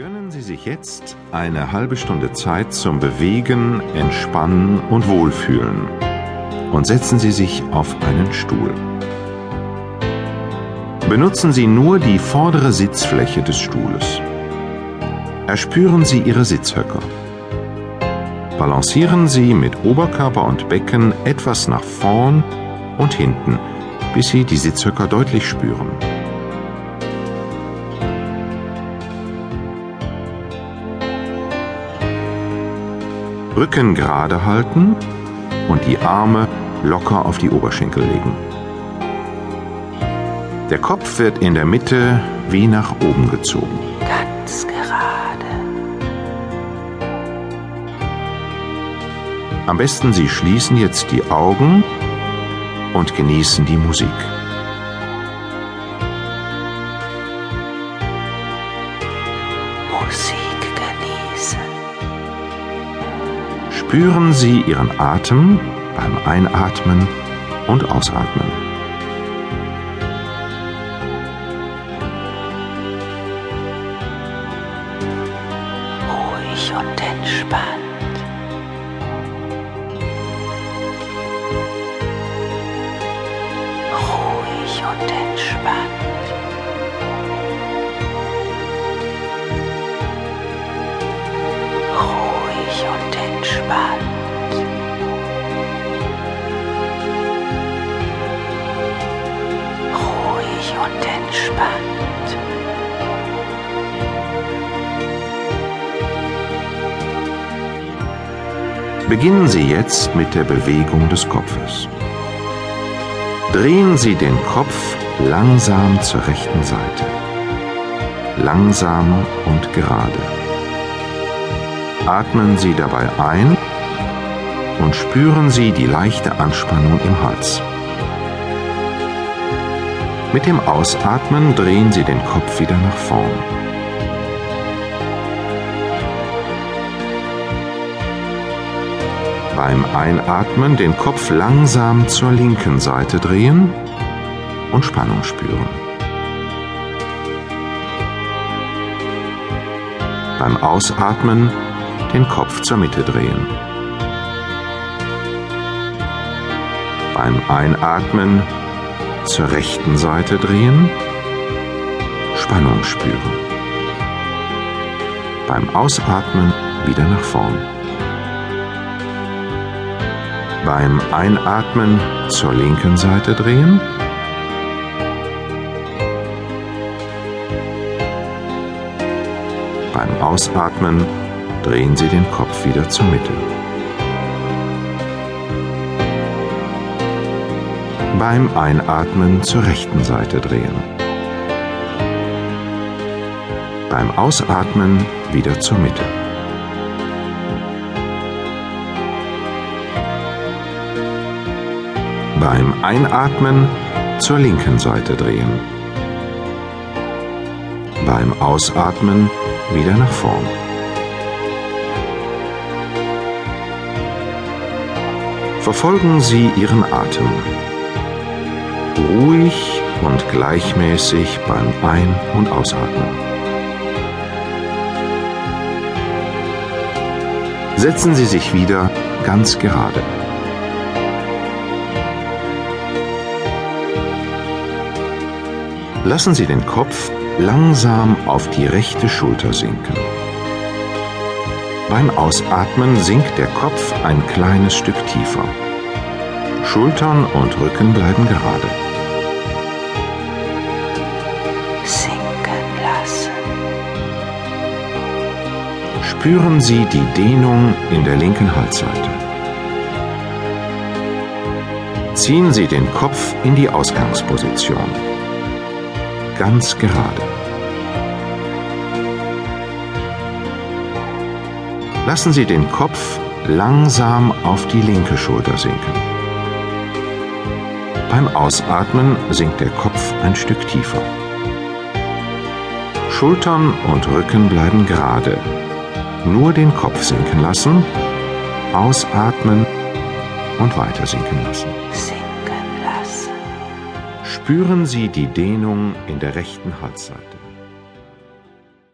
Gönnen Sie sich jetzt eine halbe Stunde Zeit zum Bewegen, Entspannen und Wohlfühlen und setzen Sie sich auf einen Stuhl. Benutzen Sie nur die vordere Sitzfläche des Stuhles. Erspüren Sie Ihre Sitzhöcker. Balancieren Sie mit Oberkörper und Becken etwas nach vorn und hinten, bis Sie die Sitzhöcker deutlich spüren. Rücken gerade halten und die Arme locker auf die Oberschenkel legen. Der Kopf wird in der Mitte wie nach oben gezogen. Ganz gerade. Am besten Sie schließen jetzt die Augen und genießen die Musik. Musik Spüren Sie Ihren Atem beim Einatmen und Ausatmen. Ruhig und entspannt. Ruhig und entspannt. Entspannt. Ruhig und entspannt. Beginnen Sie jetzt mit der Bewegung des Kopfes. Drehen Sie den Kopf langsam zur rechten Seite. Langsam und gerade. Atmen Sie dabei ein und spüren Sie die leichte Anspannung im Hals. Mit dem Ausatmen drehen Sie den Kopf wieder nach vorn. Beim Einatmen den Kopf langsam zur linken Seite drehen und Spannung spüren. Beim Ausatmen den Kopf zur Mitte drehen. Beim Einatmen zur rechten Seite drehen, Spannung spüren. Beim Ausatmen wieder nach vorn. Beim Einatmen zur linken Seite drehen. Beim Ausatmen drehen Sie den Kopf wieder zur Mitte. Beim Einatmen zur rechten Seite drehen. Beim Ausatmen wieder zur Mitte. Beim Einatmen zur linken Seite drehen. Beim Ausatmen wieder nach vorn. Verfolgen Sie Ihren Atem. Ruhig und gleichmäßig beim Ein- und Ausatmen. Setzen Sie sich wieder ganz gerade. Lassen Sie den Kopf langsam auf die rechte Schulter sinken. Beim Ausatmen sinkt der Kopf ein kleines Stück tiefer. Schultern und Rücken bleiben gerade. Sinken lassen. Spüren Sie die Dehnung in der linken Halsseite. Ziehen Sie den Kopf in die Ausgangsposition. Ganz gerade. Lassen Sie den Kopf langsam auf die linke Schulter sinken. Beim Ausatmen sinkt der Kopf ein Stück tiefer. Schultern und Rücken bleiben gerade. Nur den Kopf sinken lassen, ausatmen und weiter sinken lassen. Sinken lassen. Spüren Sie die Dehnung in der rechten Halsseite.